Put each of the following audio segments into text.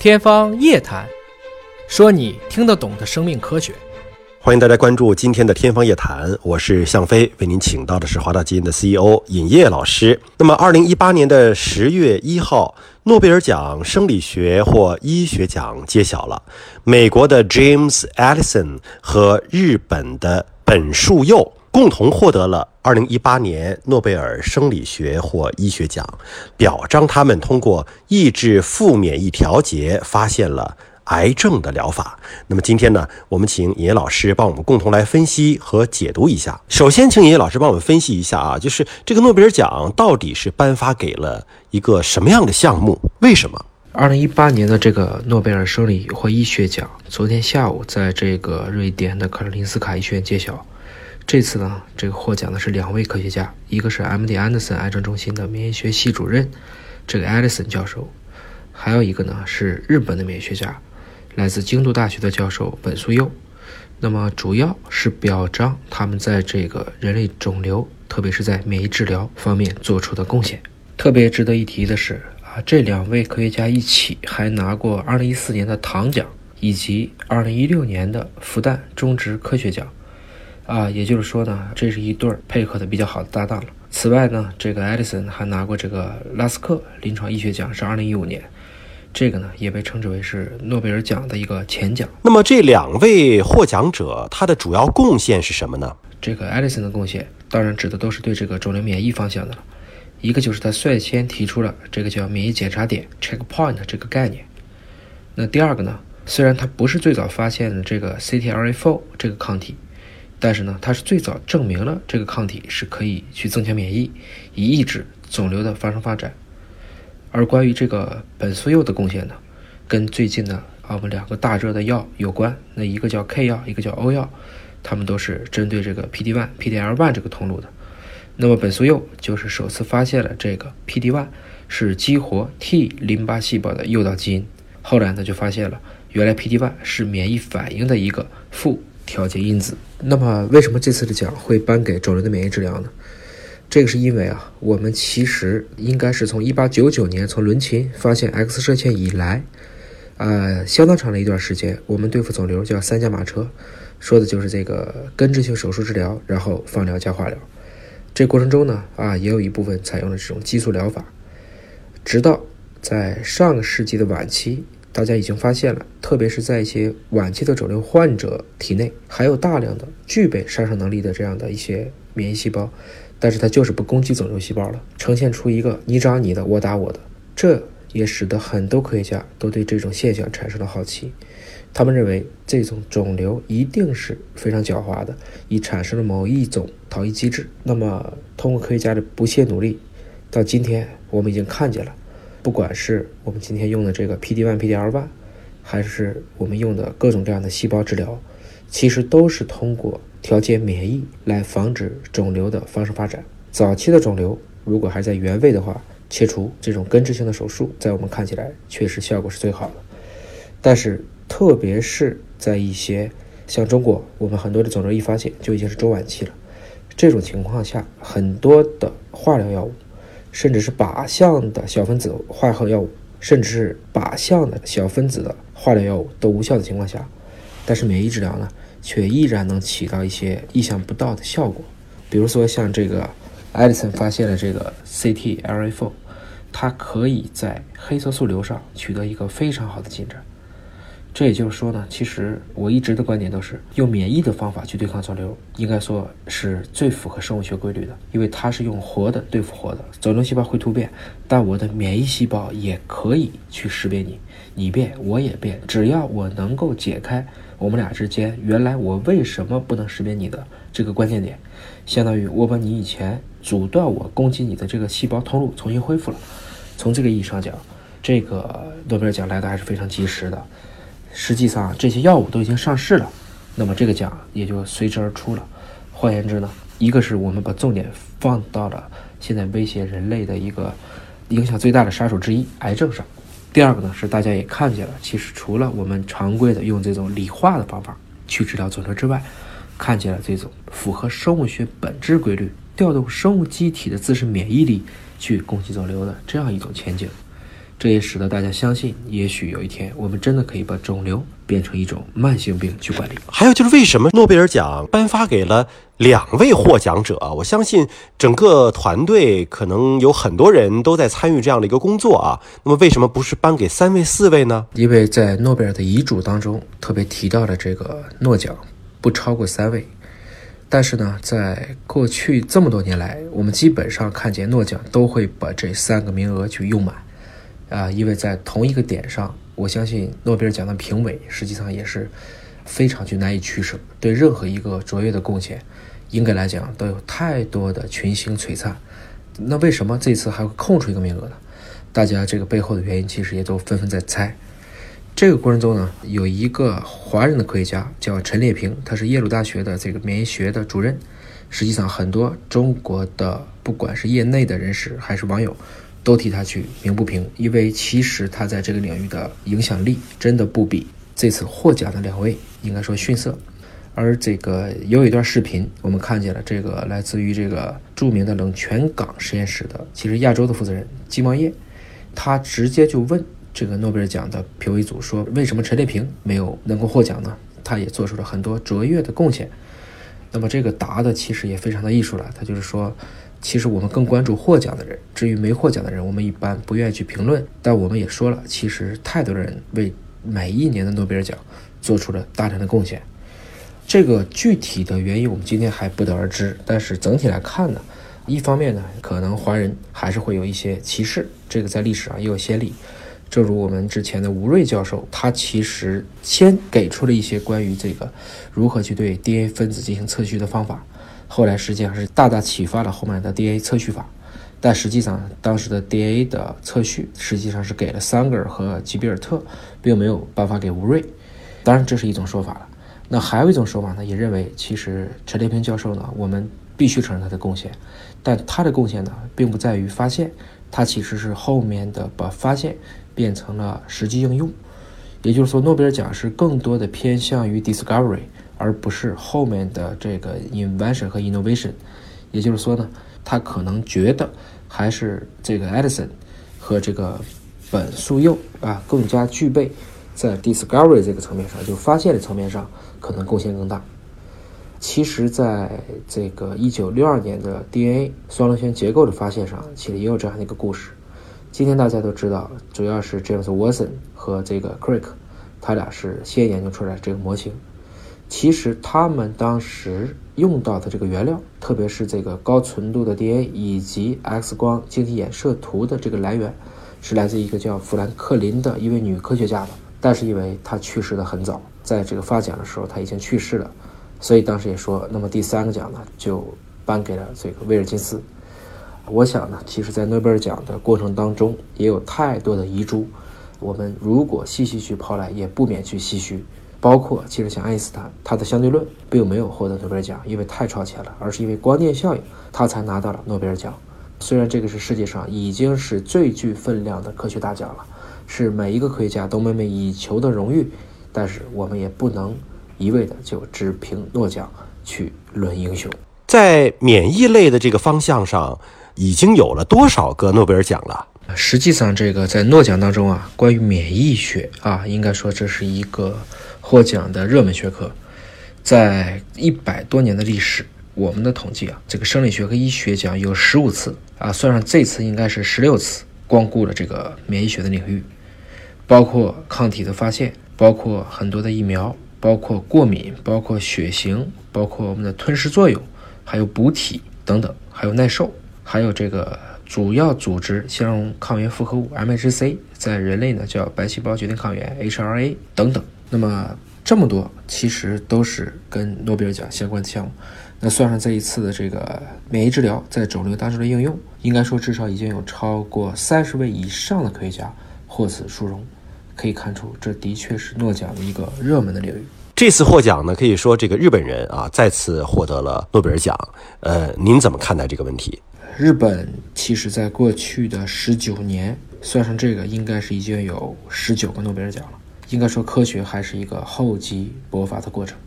天方夜谭，说你听得懂的生命科学。欢迎大家关注今天的天方夜谭，我是向飞，为您请到的是华大基因的 CEO 尹烨老师。那么，二零一八年的十月一号，诺贝尔奖生理学或医学奖揭晓了，美国的 James Allison 和日本的本树佑共同获得了二零一八年诺贝尔生理学或医学奖，表彰他们通过抑制负免疫调节发现了。癌症的疗法。那么今天呢，我们请尹烨老师帮我们共同来分析和解读一下。首先，请尹烨老师帮我们分析一下啊，就是这个诺贝尔奖到底是颁发给了一个什么样的项目？为什么？二零一八年的这个诺贝尔生理或医学奖，昨天下午在这个瑞典的卡罗林斯卡医学院揭晓。这次呢，这个获奖的是两位科学家，一个是 M.D. 安德森癌症中心的免疫学系主任这个艾利森教授，还有一个呢是日本的免疫学家。来自京都大学的教授本素佑，那么主要是表彰他们在这个人类肿瘤，特别是在免疫治疗方面做出的贡献。特别值得一提的是啊，这两位科学家一起还拿过2014年的唐奖以及2016年的复旦中职科学奖，啊，也就是说呢，这是一对配合的比较好的搭档了。此外呢，这个 Edison 还拿过这个拉斯克临床医学奖，是2015年。这个呢，也被称之为是诺贝尔奖的一个前奖。那么这两位获奖者，他的主要贡献是什么呢？这个 Edison 的贡献，当然指的都是对这个肿瘤免疫方向的了。一个就是他率先提出了这个叫免疫检查点 （checkpoint） 这个概念。那第二个呢，虽然他不是最早发现的这个 CTLA4 这个抗体，但是呢，它是最早证明了这个抗体是可以去增强免疫，以抑制肿瘤的发生发展。而关于这个本素佑的贡献呢，跟最近的啊我们两个大热的药有关。那一个叫 K 药，一个叫 O 药，他们都是针对这个 PD-1、PDL-1 这个通路的。那么本素佑就是首次发现了这个 PD-1 是激活 T 淋巴细胞的诱导基因。后来呢就发现了，原来 PD-1 是免疫反应的一个负调节因子。那么为什么这次的奖会颁给肿瘤的免疫治疗呢？这个是因为啊，我们其实应该是从一八九九年从伦琴发现 X 射线以来，呃，相当长的一段时间，我们对付肿瘤叫三驾马车，说的就是这个根治性手术治疗，然后放疗加化疗。这过程中呢，啊，也有一部分采用了这种激素疗法。直到在上个世纪的晚期，大家已经发现了，特别是在一些晚期的肿瘤患者体内，还有大量的具备杀伤能力的这样的一些免疫细胞。但是它就是不攻击肿瘤细胞了，呈现出一个你扎你的，我打我的，这也使得很多科学家都对这种现象产生了好奇。他们认为这种肿瘤一定是非常狡猾的，已产生了某一种逃逸机制。那么，通过科学家的不懈努力，到今天我们已经看见了，不管是我们今天用的这个 PD-1、PD-L1，还是我们用的各种各样的细胞治疗，其实都是通过。调节免疫来防止肿瘤的发生发展。早期的肿瘤如果还在原位的话，切除这种根治性的手术，在我们看起来确实效果是最好的。但是，特别是在一些像中国，我们很多的肿瘤一发现就已经是中晚期了。这种情况下，很多的化疗药物，甚至是靶向的小分子化合药物，甚至是靶向的小分子的化疗药物都无效的情况下，但是免疫治疗呢？却依然能起到一些意想不到的效果，比如说像这个艾利森发现了这个 CTLA4，它可以在黑色素瘤上取得一个非常好的进展。这也就是说呢，其实我一直的观点都是用免疫的方法去对抗肿瘤，应该说是最符合生物学规律的，因为它是用活的对付活的。肿瘤细胞会突变，但我的免疫细胞也可以去识别你，你变我也变，只要我能够解开。我们俩之间，原来我为什么不能识别你的这个关键点，相当于我把你以前阻断我攻击你的这个细胞通路重新恢复了。从这个意义上讲，这个诺贝尔奖来的还是非常及时的。实际上，这些药物都已经上市了，那么这个奖也就随之而出了。换言之呢，一个是我们把重点放到了现在威胁人类的一个影响最大的杀手之一——癌症上。第二个呢，是大家也看见了，其实除了我们常规的用这种理化的方法去治疗肿瘤之外，看见了这种符合生物学本质规律、调动生物机体的自身免疫力去攻击肿瘤的这样一种前景。这也使得大家相信，也许有一天我们真的可以把肿瘤变成一种慢性病去管理。还有就是为什么诺贝尔奖颁发给了两位获奖者？我相信整个团队可能有很多人都在参与这样的一个工作啊。那么为什么不是颁给三位、四位呢？因为在诺贝尔的遗嘱当中特别提到了这个诺奖不超过三位。但是呢，在过去这么多年来，我们基本上看见诺奖都会把这三个名额去用满，啊，因为在同一个点上，我相信诺贝尔奖的评委实际上也是非常去难以取舍，对任何一个卓越的贡献，应该来讲都有太多的群星璀璨。那为什么这次还会空出一个名额呢？大家这个背后的原因其实也都纷纷在猜。这个过程中呢，有一个华人的科学家叫陈烈平，他是耶鲁大学的这个免疫学的主任。实际上，很多中国的不管是业内的人士还是网友，都替他去鸣不平，因为其实他在这个领域的影响力真的不比这次获奖的两位应该说逊色。而这个有一段视频，我们看见了这个来自于这个著名的冷泉港实验室的，其实亚洲的负责人金茂业，他直接就问。这个诺贝尔奖的评委组说：“为什么陈列平没有能够获奖呢？他也做出了很多卓越的贡献。”那么这个答的其实也非常的艺术了。他就是说，其实我们更关注获奖的人，至于没获奖的人，我们一般不愿意去评论。但我们也说了，其实太多人为每一年的诺贝尔奖做出了大量的贡献。这个具体的原因我们今天还不得而知。但是整体来看呢，一方面呢，可能华人还是会有一些歧视，这个在历史上也有先例。正如我们之前的吴瑞教授，他其实先给出了一些关于这个如何去对 DNA 分子进行测序的方法，后来实际上是大大启发了后面的 DNA 测序法。但实际上，当时的 DNA 的测序实际上是给了桑格尔和吉比尔特，并没有颁发给吴瑞。当然，这是一种说法了。那还有一种说法呢，也认为其实陈列平教授呢，我们必须承认他的贡献，但他的贡献呢，并不在于发现，他其实是后面的把发现。变成了实际应用，也就是说，诺贝尔奖是更多的偏向于 discovery，而不是后面的这个 invention 和 innovation。也就是说呢，他可能觉得还是这个 Edison 和这个本素佑啊更加具备在 discovery 这个层面上，就发现的层面上可能贡献更大。其实，在这个1962年的 DNA 双螺旋结构的发现上，其实也有这样的一个故事。今天大家都知道，主要是 James Watson 和这个 Crick，他俩是先研究出来这个模型。其实他们当时用到的这个原料，特别是这个高纯度的 DNA 以及 X 光晶体衍射图的这个来源，是来自一个叫富兰克林的一位女科学家的。但是因为她去世的很早，在这个发奖的时候她已经去世了，所以当时也说，那么第三个奖呢，就颁给了这个威尔金斯。我想呢，其实，在诺贝尔奖的过程当中，也有太多的遗珠。我们如果细细去抛来，也不免去唏嘘。包括，其实像爱因斯坦，他的相对论并没有获得诺贝尔奖，因为太超前了，而是因为光电效应，他才拿到了诺贝尔奖。虽然这个是世界上已经是最具分量的科学大奖了，是每一个科学家都梦寐以求的荣誉，但是我们也不能一味的就只凭诺奖去论英雄。在免疫类的这个方向上。已经有了多少个诺贝尔奖了？实际上，这个在诺奖当中啊，关于免疫学啊，应该说这是一个获奖的热门学科。在一百多年的历史，我们的统计啊，这个生理学和医学奖有十五次啊，算上这次应该是十六次光顾了这个免疫学的领域，包括抗体的发现，包括很多的疫苗，包括过敏，包括血型，包括我们的吞噬作用，还有补体等等，还有耐受。还有这个主要组织相容抗原复合物 MHC，在人类呢叫白细胞决定抗原 HRA 等等。那么这么多，其实都是跟诺贝尔奖相关的项目。那算上这一次的这个免疫治疗在肿瘤当中的应用，应该说至少已经有超过三十位以上的科学家获此殊荣。可以看出，这的确是诺奖的一个热门的领域。这次获奖呢，可以说这个日本人啊再次获得了诺贝尔奖。呃，您怎么看待这个问题？日本其实，在过去的十九年，算上这个，应该是已经有十九个诺贝尔奖了。应该说，科学还是一个厚积薄发的过程。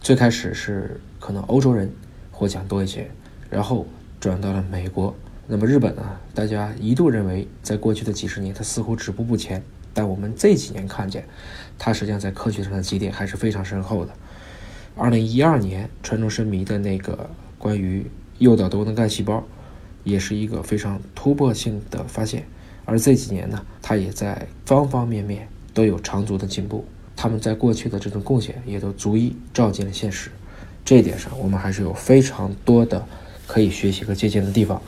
最开始是可能欧洲人获奖多一些，然后转到了美国，那么日本呢，大家一度认为在过去的几十年它似乎止步不前，但我们这几年看见，它实际上在科学上的积淀还是非常深厚的。二零一二年传众生迷的那个关于诱导多能干细胞，也是一个非常突破性的发现。而这几年呢，它也在方方面面都有长足的进步。他们在过去的这种贡献也都逐一照进了现实。这一点上，我们还是有非常多的可以学习和借鉴的地方。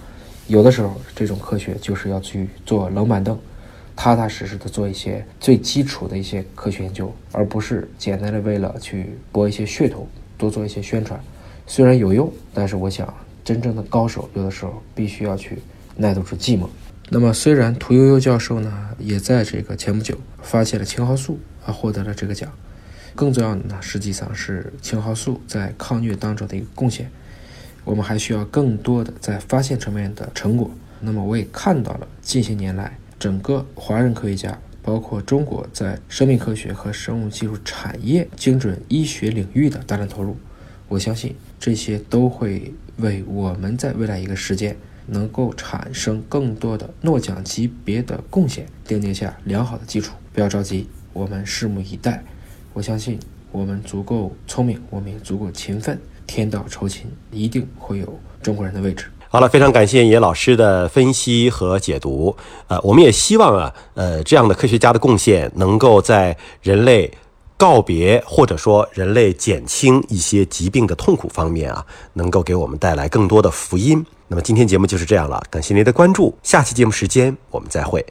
有的时候，这种科学就是要去做冷板凳，踏踏实实的做一些最基础的一些科学研究，而不是简单的为了去博一些噱头，多做一些宣传。虽然有用，但是我想，真正的高手有的时候必须要去耐得住寂寞。那么，虽然屠呦呦教授呢，也在这个前不久发现了青蒿素，啊，获得了这个奖。更重要的呢，实际上是青蒿素在抗疟当中的一个贡献。我们还需要更多的在发现层面的成果。那么，我也看到了近些年来整个华人科学家，包括中国在生命科学和生物技术产业、精准医学领域的大量投入。我相信这些都会为我们在未来一个时间。能够产生更多的诺奖级别的贡献，奠定下良好的基础。不要着急，我们拭目以待。我相信我们足够聪明，我们也足够勤奋，天道酬勤，一定会有中国人的位置。好了，非常感谢野老师的分析和解读。呃，我们也希望啊，呃，这样的科学家的贡献能够在人类告别或者说人类减轻一些疾病的痛苦方面啊，能够给我们带来更多的福音。那么今天节目就是这样了，感谢您的关注，下期节目时间我们再会。